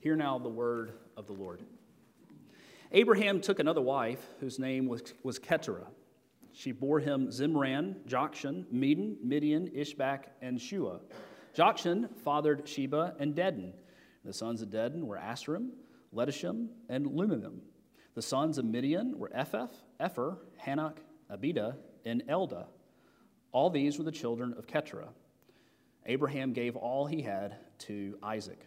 Hear now the word of the Lord. Abraham took another wife whose name was, was Keturah. She bore him Zimran, Jokshan, Medan, Midian, Ishbak, and Shua. Jokshan fathered Sheba and Dedan. The sons of Dedan were Asherim, Letishim, and Lumimim. The sons of Midian were Ephah, Epher, Hanok, Abida, and Elda. All these were the children of Keturah. Abraham gave all he had to Isaac.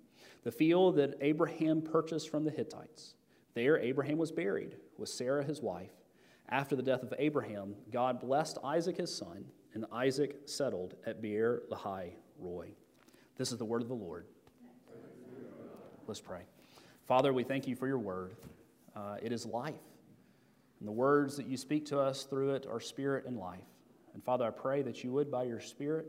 the field that Abraham purchased from the Hittites. There Abraham was buried with Sarah his wife. After the death of Abraham, God blessed Isaac his son, and Isaac settled at Beer Lahai Roi. This is the word of the Lord. Let's pray. Father, we thank you for your word. Uh, it is life. And the words that you speak to us through it are spirit and life. And Father, I pray that you would, by your spirit,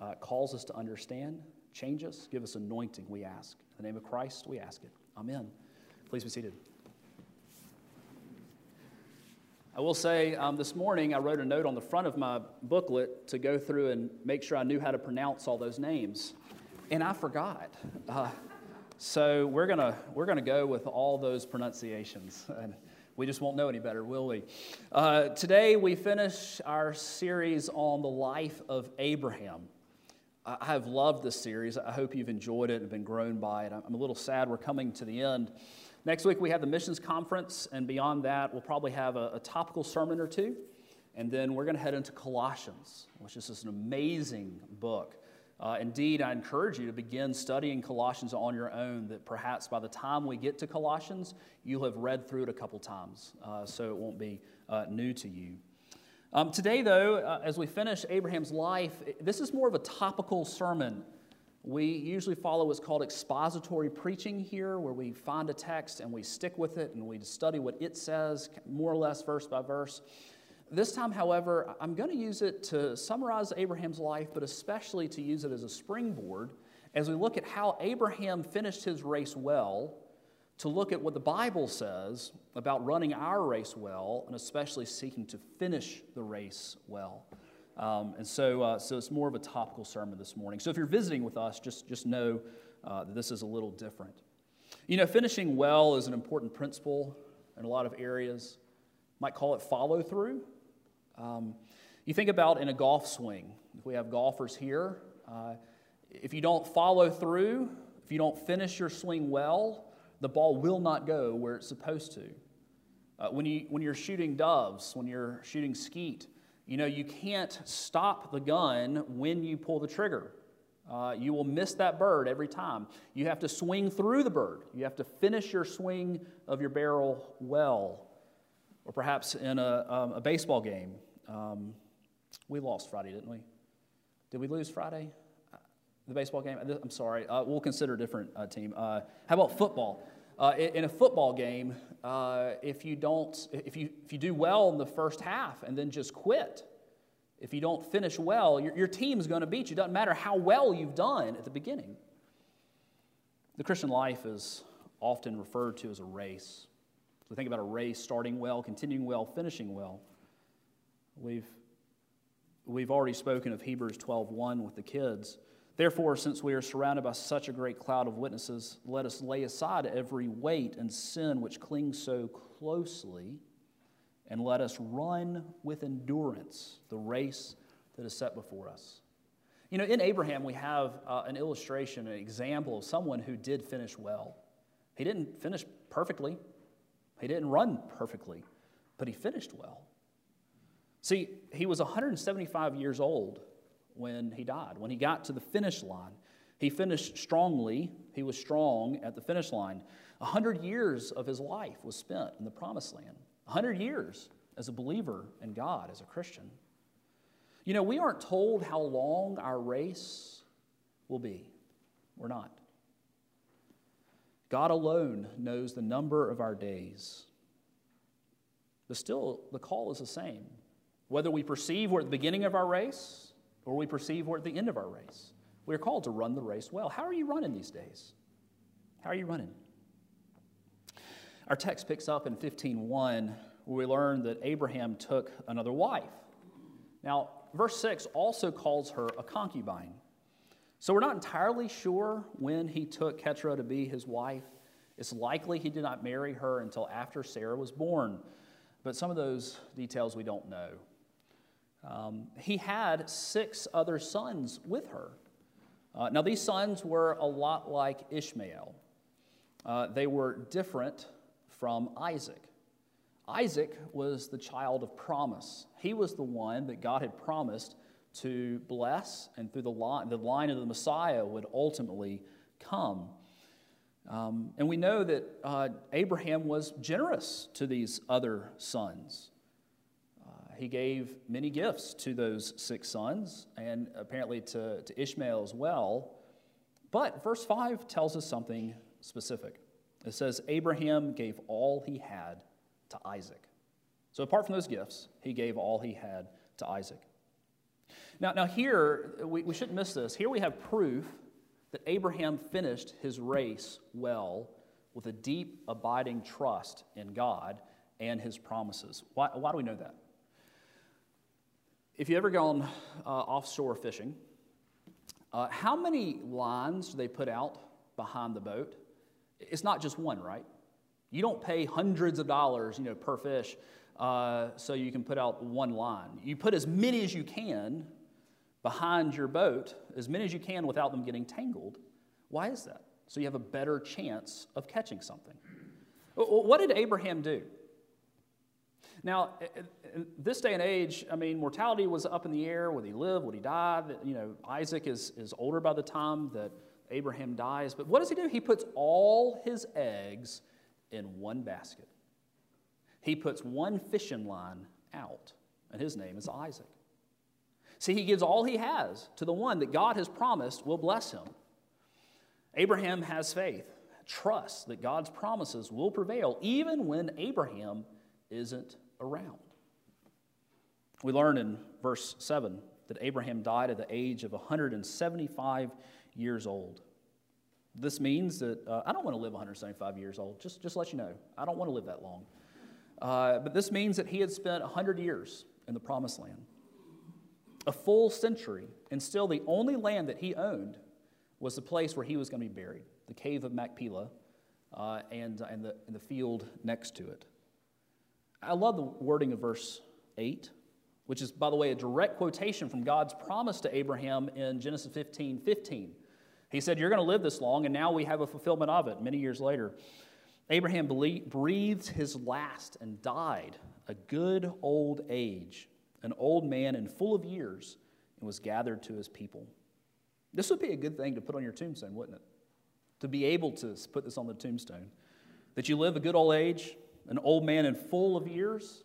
uh, cause us to understand, change us, give us anointing, we ask. In the name of Christ, we ask it. Amen. Please be seated. I will say um, this morning I wrote a note on the front of my booklet to go through and make sure I knew how to pronounce all those names. And I forgot. Uh, so we're to we're gonna go with all those pronunciations. And we just won't know any better, will we? Uh, today we finish our series on the life of Abraham. I have loved this series. I hope you've enjoyed it and been grown by it. I'm a little sad we're coming to the end. Next week, we have the missions conference, and beyond that, we'll probably have a, a topical sermon or two. And then we're going to head into Colossians, which is just an amazing book. Uh, indeed, I encourage you to begin studying Colossians on your own, that perhaps by the time we get to Colossians, you'll have read through it a couple times, uh, so it won't be uh, new to you. Um, today, though, uh, as we finish Abraham's life, this is more of a topical sermon we usually follow what's called expository preaching here, where we find a text and we stick with it and we study what it says, more or less verse by verse. This time, however, I'm going to use it to summarize Abraham's life, but especially to use it as a springboard as we look at how Abraham finished his race well, to look at what the Bible says about running our race well, and especially seeking to finish the race well. Um, and so, uh, so it's more of a topical sermon this morning. So if you're visiting with us, just, just know uh, that this is a little different. You know, finishing well is an important principle in a lot of areas. Might call it follow through. Um, you think about in a golf swing, if we have golfers here, uh, if you don't follow through, if you don't finish your swing well, the ball will not go where it's supposed to. Uh, when, you, when you're shooting doves, when you're shooting skeet, you know, you can't stop the gun when you pull the trigger. Uh, you will miss that bird every time. You have to swing through the bird. You have to finish your swing of your barrel well. Or perhaps in a, um, a baseball game. Um, we lost Friday, didn't we? Did we lose Friday? The baseball game? I'm sorry. Uh, we'll consider a different uh, team. Uh, how about football? Uh, in a football game, uh, if you don't, if you, if you do well in the first half and then just quit, if you don't finish well, your, your team's going to beat you. It doesn't matter how well you've done at the beginning. The Christian life is often referred to as a race. So think about a race starting well, continuing well, finishing well. We've, we've already spoken of Hebrews 12:1 with the kids. Therefore, since we are surrounded by such a great cloud of witnesses, let us lay aside every weight and sin which clings so closely, and let us run with endurance the race that is set before us. You know, in Abraham, we have uh, an illustration, an example of someone who did finish well. He didn't finish perfectly, he didn't run perfectly, but he finished well. See, he was 175 years old when he died. When he got to the finish line, he finished strongly. He was strong at the finish line. A hundred years of his life was spent in the promised land. A hundred years as a believer in God, as a Christian. You know, we aren't told how long our race will be. We're not. God alone knows the number of our days. But still, the call is the same. Whether we perceive we're at the beginning of our race or we perceive we're at the end of our race, we are called to run the race well. How are you running these days? How are you running? Our text picks up in 15:1 where we learn that Abraham took another wife. Now, verse 6 also calls her a concubine. So we're not entirely sure when he took Keturah to be his wife. It's likely he did not marry her until after Sarah was born, but some of those details we don't know. Um, he had six other sons with her. Uh, now, these sons were a lot like Ishmael. Uh, they were different from Isaac. Isaac was the child of promise. He was the one that God had promised to bless, and through the line, the line of the Messiah would ultimately come. Um, and we know that uh, Abraham was generous to these other sons. He gave many gifts to those six sons, and apparently to, to Ishmael as well. But verse 5 tells us something specific. It says, Abraham gave all he had to Isaac. So, apart from those gifts, he gave all he had to Isaac. Now, now here, we, we shouldn't miss this. Here we have proof that Abraham finished his race well with a deep, abiding trust in God and his promises. Why, why do we know that? If you've ever gone uh, offshore fishing, uh, how many lines do they put out behind the boat? It's not just one, right? You don't pay hundreds of dollars, you know, per fish, uh, so you can put out one line. You put as many as you can behind your boat, as many as you can without them getting tangled. Why is that? So you have a better chance of catching something. What did Abraham do? Now, this day and age, I mean, mortality was up in the air. Would he live? Would he die? You know, Isaac is, is older by the time that Abraham dies. But what does he do? He puts all his eggs in one basket. He puts one fishing line out, and his name is Isaac. See, he gives all he has to the one that God has promised will bless him. Abraham has faith, trust that God's promises will prevail even when Abraham isn't around. We learn in verse 7 that Abraham died at the age of 175 years old. This means that uh, I don't want to live 175 years old, just, just let you know. I don't want to live that long. Uh, but this means that he had spent 100 years in the promised land, a full century, and still the only land that he owned was the place where he was going to be buried the cave of Machpelah uh, and, and, the, and the field next to it. I love the wording of verse 8, which is, by the way, a direct quotation from God's promise to Abraham in Genesis 15 15. He said, You're going to live this long, and now we have a fulfillment of it many years later. Abraham breathed his last and died a good old age, an old man and full of years, and was gathered to his people. This would be a good thing to put on your tombstone, wouldn't it? To be able to put this on the tombstone. That you live a good old age, an old man and full of years.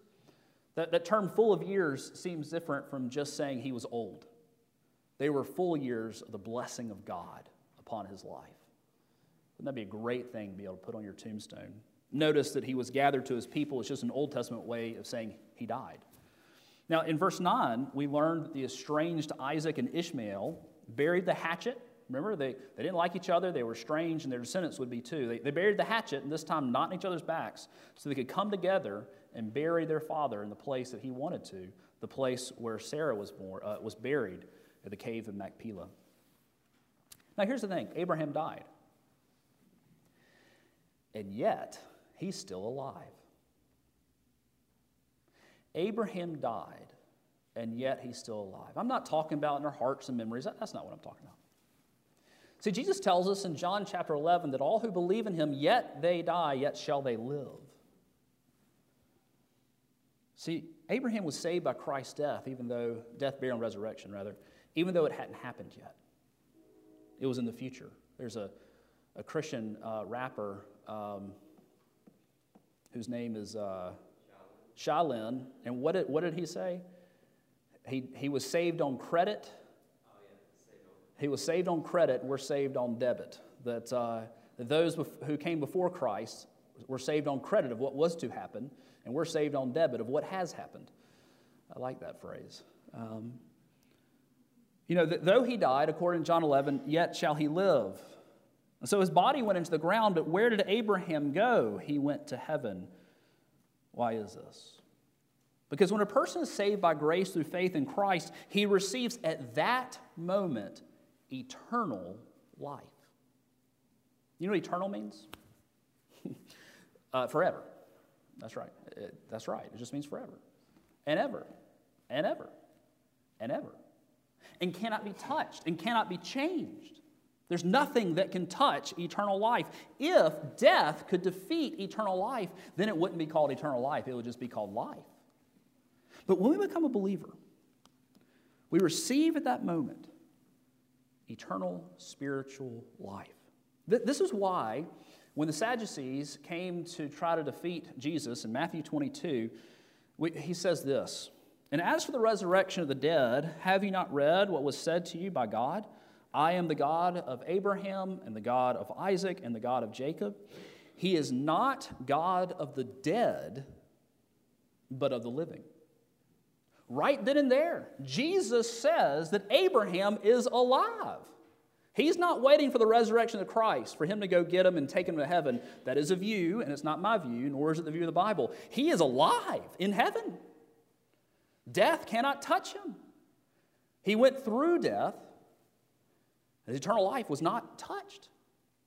That, that term full of years seems different from just saying he was old. They were full years of the blessing of God upon his life. Wouldn't that be a great thing to be able to put on your tombstone? Notice that he was gathered to his people. It's just an Old Testament way of saying he died. Now, in verse 9, we learned that the estranged Isaac and Ishmael buried the hatchet. Remember, they, they didn't like each other. They were strange, and their descendants would be too. They, they buried the hatchet, and this time not in each other's backs, so they could come together and bury their father in the place that he wanted to, the place where Sarah was, born, uh, was buried at the cave of Machpelah. Now, here's the thing Abraham died. And yet, he's still alive. Abraham died, and yet he's still alive. I'm not talking about in our hearts and memories. That's not what I'm talking about. See, Jesus tells us in John chapter 11 that all who believe in him, yet they die, yet shall they live. See, Abraham was saved by Christ's death, even though, death, burial, and resurrection, rather, even though it hadn't happened yet. It was in the future. There's a, a Christian uh, rapper um, whose name is uh. And what did, what did he say? He, he was saved on credit. He was saved on credit, we're saved on debit. That, uh, those who came before Christ were saved on credit of what was to happen, and we're saved on debit of what has happened. I like that phrase. Um, you know, though he died, according to John 11, yet shall he live. And so his body went into the ground, but where did Abraham go? He went to heaven. Why is this? Because when a person is saved by grace through faith in Christ, he receives at that moment eternal life. You know what eternal means? uh, forever. That's right. It, that's right. It just means forever. And ever. And ever. And ever. And cannot be touched and cannot be changed. There's nothing that can touch eternal life. If death could defeat eternal life, then it wouldn't be called eternal life, it would just be called life. But when we become a believer, we receive at that moment eternal spiritual life. This is why, when the Sadducees came to try to defeat Jesus in Matthew 22, he says this And as for the resurrection of the dead, have you not read what was said to you by God? I am the God of Abraham and the God of Isaac and the God of Jacob. He is not God of the dead, but of the living. Right then and there, Jesus says that Abraham is alive. He's not waiting for the resurrection of Christ, for him to go get him and take him to heaven. That is a view, and it's not my view, nor is it the view of the Bible. He is alive in heaven. Death cannot touch him. He went through death. His eternal life was not touched.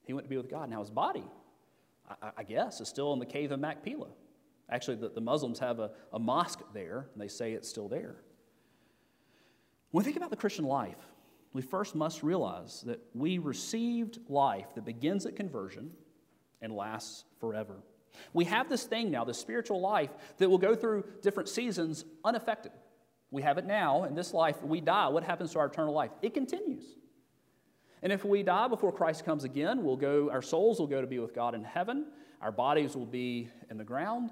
He went to be with God. Now, his body, I, I guess, is still in the cave of Machpelah. Actually, the, the Muslims have a, a mosque there, and they say it's still there. When we think about the Christian life, we first must realize that we received life that begins at conversion and lasts forever. We have this thing now, this spiritual life, that will go through different seasons unaffected. We have it now. In this life, we die. What happens to our eternal life? It continues. And if we die before Christ comes again, we'll go, our souls will go to be with God in heaven. Our bodies will be in the ground.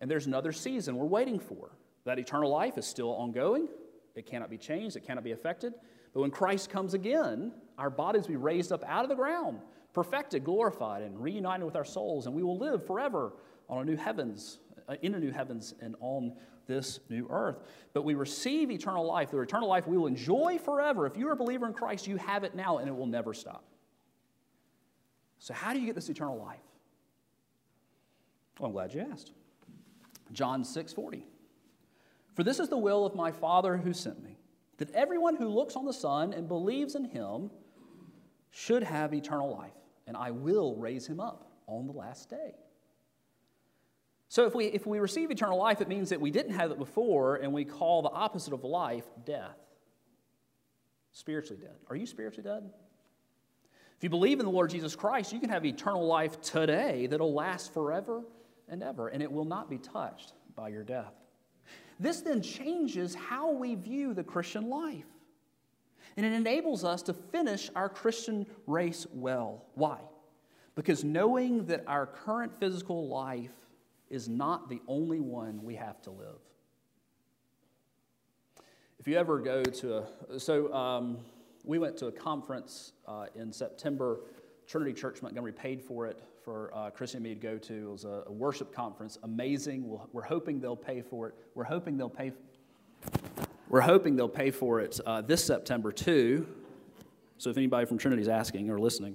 And there's another season we're waiting for. That eternal life is still ongoing. It cannot be changed, it cannot be affected. But when Christ comes again, our bodies will be raised up out of the ground, perfected, glorified, and reunited with our souls, and we will live forever on a new heavens, uh, in a new heavens, and on this new earth. But we receive eternal life. The eternal life we will enjoy forever. If you're a believer in Christ, you have it now, and it will never stop. So, how do you get this eternal life? Well, I'm glad you asked. John 6 40. For this is the will of my Father who sent me, that everyone who looks on the Son and believes in him should have eternal life, and I will raise him up on the last day. So, if we, if we receive eternal life, it means that we didn't have it before, and we call the opposite of life death. Spiritually dead. Are you spiritually dead? If you believe in the Lord Jesus Christ, you can have eternal life today that'll last forever and ever, and it will not be touched by your death. This then changes how we view the Christian life. And it enables us to finish our Christian race well. Why? Because knowing that our current physical life is not the only one we have to live. If you ever go to a, so um, we went to a conference uh, in September. Trinity Church Montgomery paid for it for uh, Christian and me to go to. It was a, a worship conference, amazing. we we are hoping they'll pay for it. We're hoping they'll pay. We're hoping they'll pay for it uh, this September too. So if anybody from Trinity is asking or listening,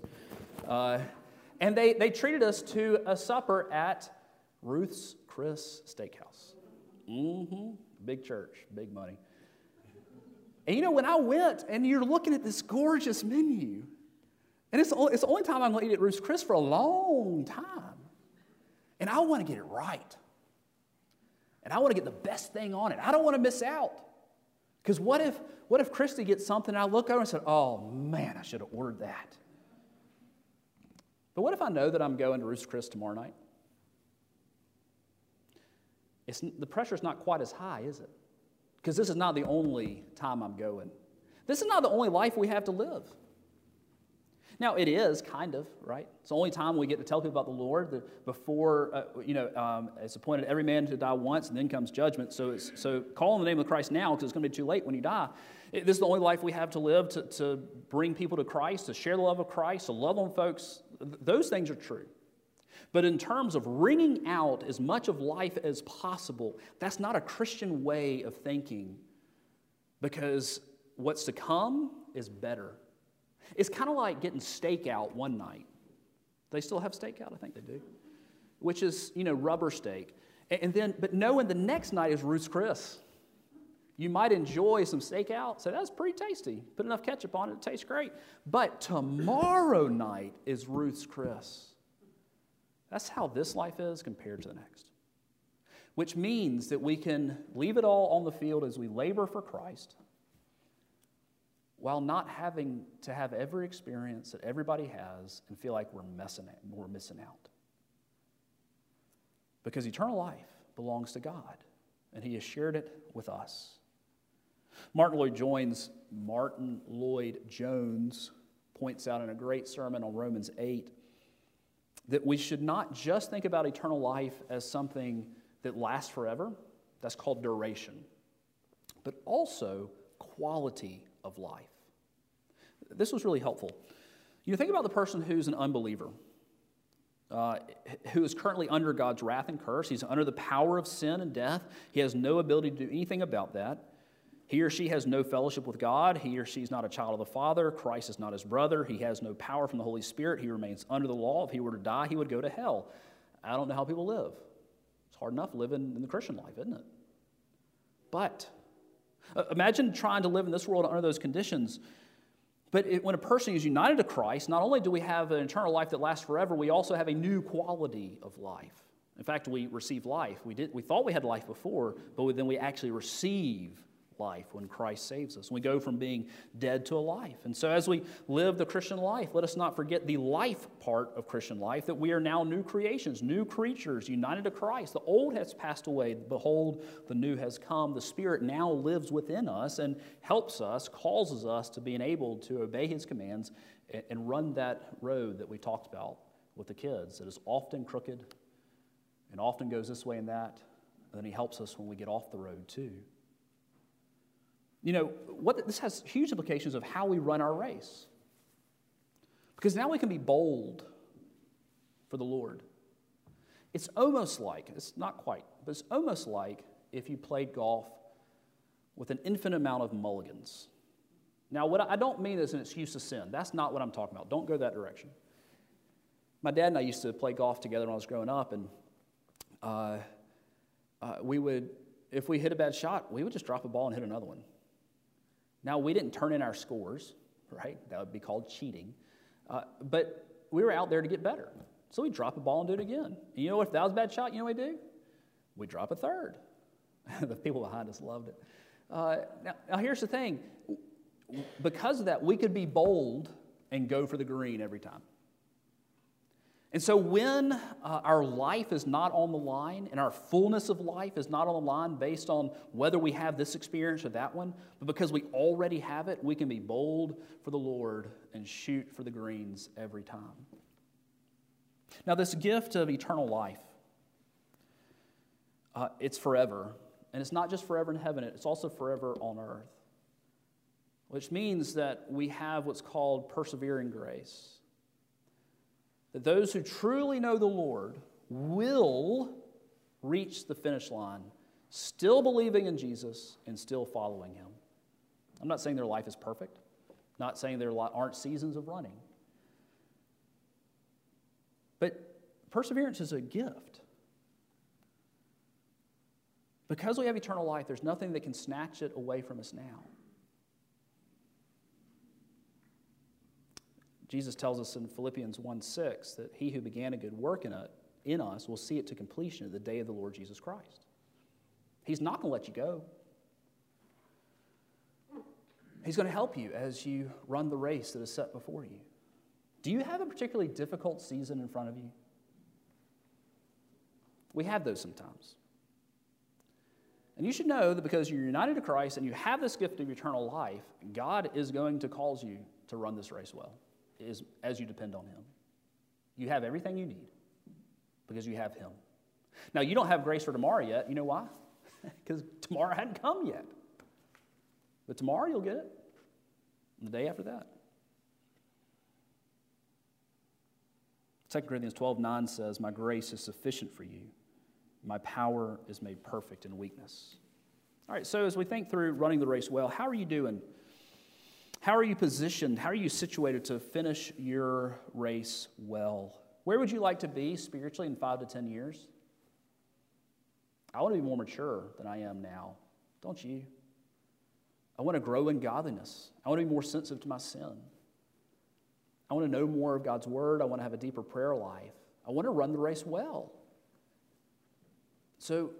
uh, and they they treated us to a supper at Ruth's Chris Steakhouse. Mm-hmm. Big church, big money. And you know, when I went and you're looking at this gorgeous menu, and it's the, only, it's the only time I'm going to eat at Ruth's Chris for a long time. And I want to get it right. And I want to get the best thing on it. I don't want to miss out. Because what if, what if Christy gets something and I look over and said, oh man, I should have ordered that. But what if I know that I'm going to Ruth's Chris tomorrow night? It's, the pressure's not quite as high, is it? Because this is not the only time I'm going. This is not the only life we have to live. Now, it is kind of, right? It's the only time we get to tell people about the Lord before, uh, you know, um, it's appointed every man to die once and then comes judgment. So, it's, so call on the name of Christ now because it's going to be too late when you die. It, this is the only life we have to live to, to bring people to Christ, to share the love of Christ, to love on folks Those things are true. But in terms of wringing out as much of life as possible, that's not a Christian way of thinking because what's to come is better. It's kind of like getting steak out one night. They still have steak out? I think they do. Which is, you know, rubber steak. And then, but knowing the next night is Ruth's Chris. You might enjoy some steak out, say, that's pretty tasty. Put enough ketchup on it, it tastes great. But tomorrow night is Ruth's Chris. That's how this life is compared to the next. Which means that we can leave it all on the field as we labor for Christ while not having to have every experience that everybody has and feel like we're, messing we're missing out. Because eternal life belongs to God, and He has shared it with us. Martyn Lloyd-Jones Martyn Lloyd Jones points out in a great sermon on Romans 8 that we should not just think about eternal life as something that lasts forever, that's called duration, but also quality of life. This was really helpful. You think about the person who's an unbeliever, uh, who is currently under God's wrath and curse. He's under the power of sin and death. He has no ability to do anything about that. He or she has no fellowship with God. He or she is not a child of the Father. Christ is not his brother. He has no power from the Holy Spirit. He remains under the law. If he were to die, he would go to hell. I don't know how people live. It's hard enough living in the Christian life, isn't it? But uh, imagine trying to live in this world under those conditions. But it, when a person is united to Christ, not only do we have an eternal life that lasts forever, we also have a new quality of life. In fact, we receive life. We, did, we thought we had life before, but then we actually receive life when Christ saves us. We go from being dead to a life. And so, as we live the Christian life, let us not forget the life part of Christian life that we are now new creations, new creatures, united to Christ. The old has passed away. Behold, the new has come. The Spirit now lives within us and helps us, causes us to be enabled to obey His commands and run that road that we talked about with the kids that is often crooked and often goes this way and that. And then He helps us when we get off the road, too. You know, what, this has huge implications of how we run our race. Because now we can be bold for the Lord. It's almost like, it's not quite, but it's almost like if you played golf with an infinite amount of mulligans. Now, what I don't mean as an excuse to sin. That's not what I'm talking about. Don't go that direction. My dad and I used to play golf together when I was growing up, and uh, uh, we would, if we hit a bad shot, we would just drop a ball and hit another one. Now, we didn't turn in our scores, right? That would be called cheating. Uh, but we were out there to get better. So we drop a ball and do it again. And you know what? If that was a bad shot, you know what we do? We drop a third. the people behind us loved it. Uh, now, now, here's the thing because of that, we could be bold and go for the green every time. And so, when uh, our life is not on the line and our fullness of life is not on the line based on whether we have this experience or that one, but because we already have it, we can be bold for the Lord and shoot for the greens every time. Now, this gift of eternal life, uh, it's forever. And it's not just forever in heaven, it's also forever on earth. Which means that we have what's called persevering grace that those who truly know the Lord will reach the finish line, still believing in Jesus and still following him. I'm not saying their life is perfect, I'm not saying there aren't seasons of running. But perseverance is a gift. Because we have eternal life, there's nothing that can snatch it away from us now. Jesus tells us in Philippians 1 6 that he who began a good work in, it, in us will see it to completion at the day of the Lord Jesus Christ. He's not going to let you go. He's going to help you as you run the race that is set before you. Do you have a particularly difficult season in front of you? We have those sometimes. And you should know that because you're united to Christ and you have this gift of eternal life, God is going to cause you to run this race well is as you depend on Him. You have everything you need because you have Him. Now, you don't have grace for tomorrow yet. You know why? because tomorrow hadn't come yet. But tomorrow you'll get it, and the day after that. 2 Corinthians 12 9 says, My grace is sufficient for you. My power is made perfect in weakness. All right, so as we think through running the race well, how are you doing? How are you positioned? How are you situated to finish your race well? Where would you like to be spiritually in five to 10 years? I want to be more mature than I am now. Don't you? I want to grow in godliness. I want to be more sensitive to my sin. I want to know more of God's word. I want to have a deeper prayer life. I want to run the race well. So,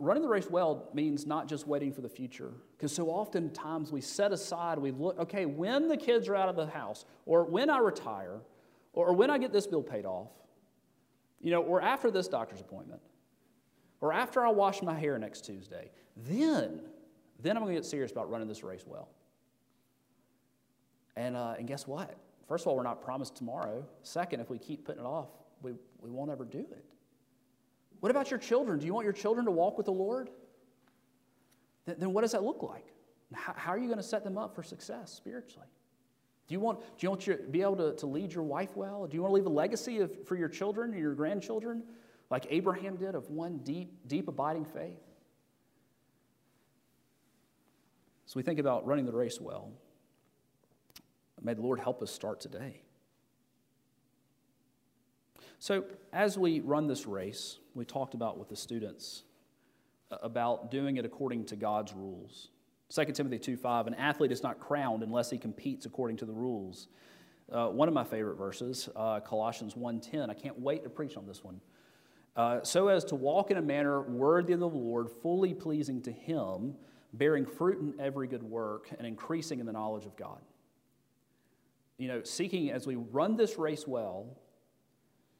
running the race well means not just waiting for the future. Because so often times we set aside, we look, okay, when the kids are out of the house, or when I retire, or when I get this bill paid off, you know, or after this doctor's appointment, or after I wash my hair next Tuesday, then, then I'm going to get serious about running this race well. And, uh, and guess what? First of all, we're not promised tomorrow. Second, if we keep putting it off, we, we won't ever do it. What about your children? Do you want your children to walk with the Lord? Then, then what does that look like? How, how, are you going to set them up for success spiritually? Do you want, do you want to be able to, to lead your wife well? Do you want to leave a legacy of, for your children and your grandchildren like Abraham did of one deep, deep abiding faith? So we think about running the race well. May the Lord help us start today. So, as we run this race, we talked about with the students uh, about doing it according to God's rules. 2 Timothy 2 5, an athlete is not crowned unless he competes according to the rules. Uh, one of my favorite verses, uh, Colossians 1.10. I can't wait to preach on this one. Uh, so as to walk in a manner worthy of the Lord, fully pleasing to Him, bearing fruit in every good work, and increasing in the knowledge of God. You know, seeking as we run this race well,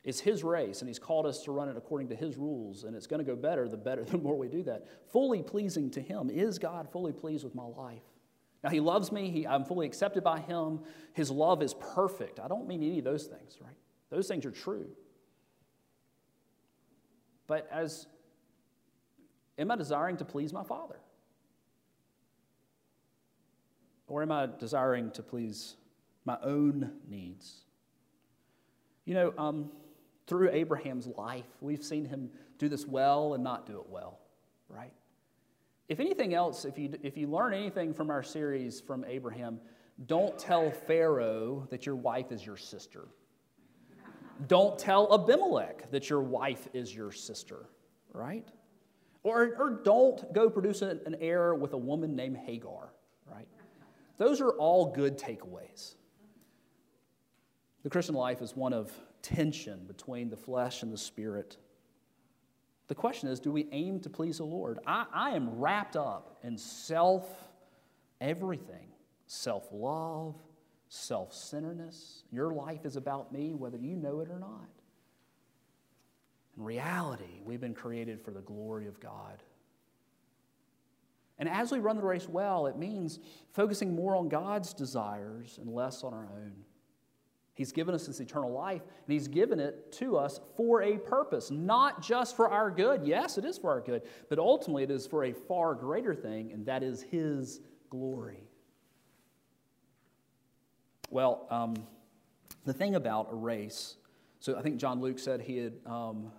it's His race, and He's called us to run it according to His rules, and it's going to go better the better the more we do that. Fully pleasing to Him. Is God fully pleased with my life? Now, He loves me, he, I'm fully accepted by Him. His love is perfect. I don't mean any of those things, right? Those things are true. But as am I desiring to please my Father? Or am I desiring to please my own needs? You know, um, through Abraham's life. We've seen him do this well and not do it well, right? If anything else, if you, if you learn anything from our series from Abraham, don't tell Pharaoh that your wife is your sister. don't tell Abimelech that your wife is your sister, right? Or, or don't go produce an, an heir with a woman named Hagar, right? Those are all good takeaways. The Christian life is one of tension between the flesh and the spirit. The question is do we aim to please the Lord? I, I am wrapped up in self everything self love, self centeredness. Your life is about me, whether you know it or not. In reality, we've been created for the glory of God. And as we run the race well, it means focusing more on God's desires and less on our own. He's given us this eternal life, and He's given it to us for a purpose, not just for our good. Yes, it is for our good, but ultimately it is for a far greater thing, and that is His glory. Well, um, the thing about a race, so I think John Luke said he had um,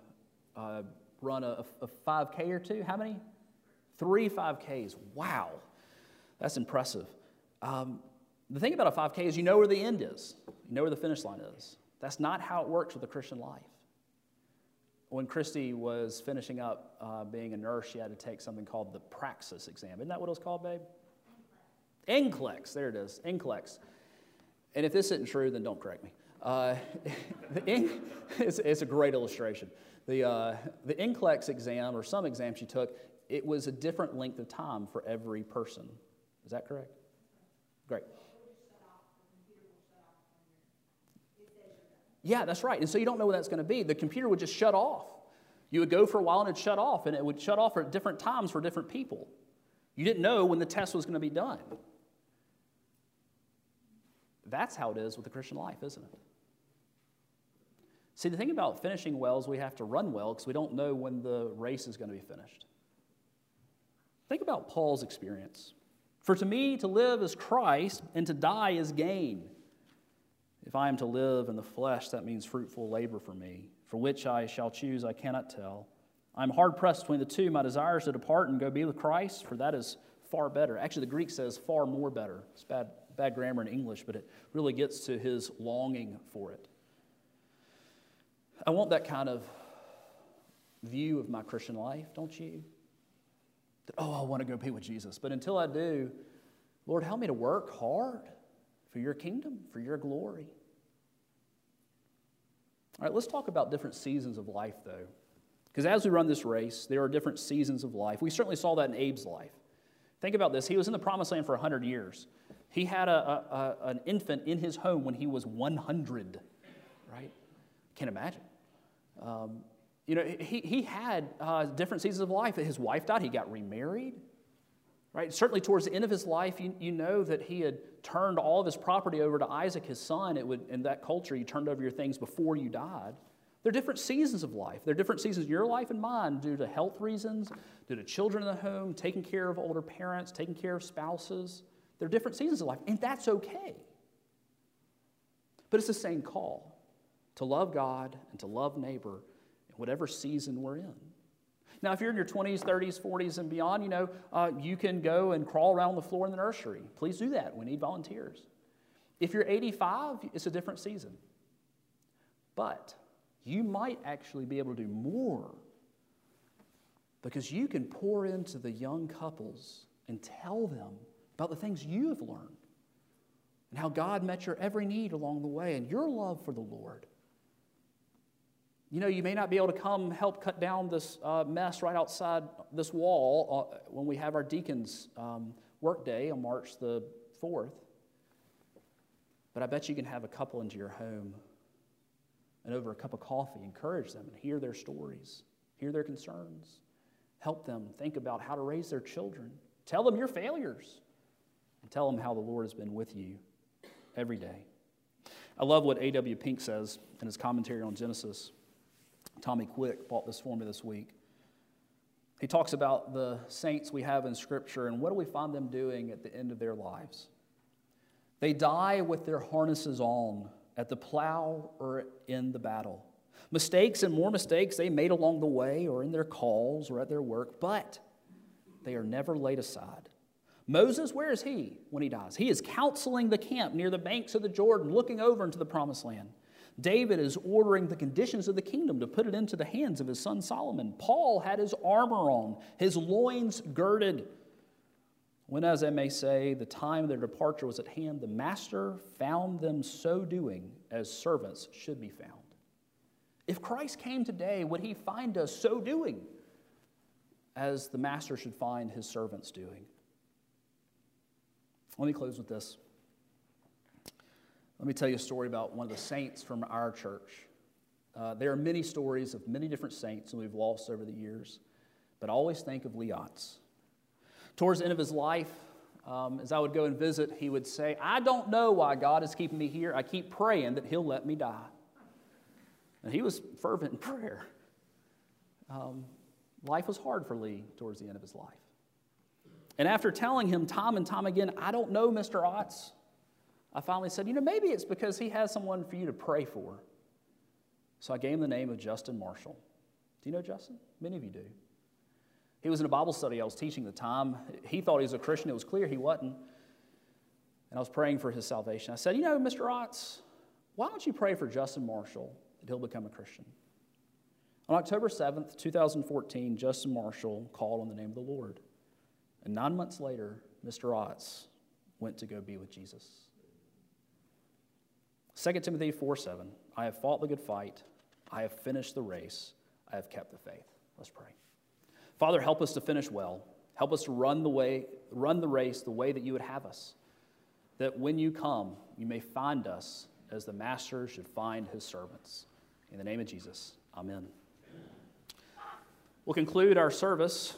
uh, run a, a 5K or two. How many? Three 5Ks. Wow, that's impressive. Um, the thing about a 5K is you know where the end is, you know where the finish line is. That's not how it works with a Christian life. When Christy was finishing up uh, being a nurse, she had to take something called the Praxis exam. Isn't that what it was called, babe? NCLEX, there it is, NCLEX. And if this isn't true, then don't correct me. Uh, it's, it's, a great illustration. The, uh, the NCLEX exam, or some exam she took, it was a different length of time for every person. Is that correct? Great. Yeah, that's right. And so you don't know when that's going to be. The computer would just shut off. You would go for a while and it'd shut off, and it would shut off at different times for different people. You didn't know when the test was going to be done. That's how it is with the Christian life, isn't it? See, the thing about finishing well is we have to run well because we don't know when the race is going to be finished. Think about Paul's experience. For to me, to live is Christ, and to die is gain. If I am to live in the flesh, that means fruitful labor for me, for which I shall choose, I cannot tell. I'm hard pressed between the two. My desire is to depart and go be with Christ, for that is far better. Actually, the Greek says far more better. It's bad, bad grammar in English, but it really gets to his longing for it. I want that kind of view of my Christian life, don't you? That, oh, I want to go be with Jesus. But until I do, Lord, help me to work hard for your kingdom, for your glory. All right, let's talk about different seasons of life, though. Because as we run this race, there are different seasons of life. We certainly saw that in Abe's life. Think about this. He was in the promised land for 100 years. He had a, a, a, an infant in his home when he was 100, right? Can't imagine. Um, you know, he, he had uh, different seasons of life. His wife died, he got remarried, right? Certainly, towards the end of his life, you, you know that he had turned all of his property over to Isaac, his son. It would, in that culture, you turned over your things before you died. There are different seasons of life. There are different seasons in your life and mine due to health reasons, due to children in the home, taking care of older parents, taking care of spouses. There are different seasons of life, and that's okay. But it's the same call to love God and to love neighbor in whatever season we're in. Now, if you're in your 20s, 30s, 40s, and beyond, you know, uh, you can go and crawl around the floor in the nursery. Please do that. We need volunteers. If you're 85, it's a different season. But you might actually be able to do more because you can pour into the young couples and tell them about the things you have learned and how God met your every need along the way and your love for the Lord. You know, you may not be able to come help cut down this uh, mess right outside this wall uh, when we have our deacons' um, work day on March the 4th. But I bet you can have a couple into your home and over a cup of coffee, encourage them and hear their stories, hear their concerns, help them think about how to raise their children. Tell them your failures, and tell them how the Lord has been with you every day. I love what A.W. Pink says in his commentary on Genesis. Tommy Quick bought this for me this week. He talks about the saints we have in Scripture and what do we find them doing at the end of their lives? They die with their harnesses on at the plow or in the battle. Mistakes and more mistakes they made along the way or in their calls or at their work, but they are never laid aside. Moses, where is he when he dies? He is counseling the camp near the banks of the Jordan, looking over into the promised land. David is ordering the conditions of the kingdom to put it into the hands of his son Solomon. Paul had his armor on, his loins girded when, as I may say, the time of their departure was at hand, the master found them so doing as servants should be found. If Christ came today, would he find us so doing as the master should find his servants doing? Let me close with this. Let me tell you a story about one of the saints from our church. Uh, there are many stories of many different saints that we've lost over the years, but I always think of Lee Otts. Towards the end of his life, um, as I would go and visit, he would say, I don't know why God is keeping me here. I keep praying that he'll let me die. And he was fervent in prayer. Um, life was hard for Lee towards the end of his life. And after telling him time and time again, I don't know, Mr. Otts, I finally said, you know, maybe it's because he has someone for you to pray for. So I gave him the name of Justin Marshall. Do you know Justin? Many of you do. He was in a Bible study I was teaching at the time. He thought he was a Christian. It was clear he wasn't. And I was praying for his salvation. I said, You know, Mr. Otts, why don't you pray for Justin Marshall that he'll become a Christian? On October 7th, 2014, Justin Marshall called on the name of the Lord. And nine months later, Mr. Otts went to go be with Jesus. 2 Timothy 4 7, I have fought the good fight, I have finished the race, I have kept the faith. Let's pray. Father, help us to finish well. Help us to run the way, run the race the way that you would have us. That when you come, you may find us as the master should find his servants. In the name of Jesus, amen. We'll conclude our service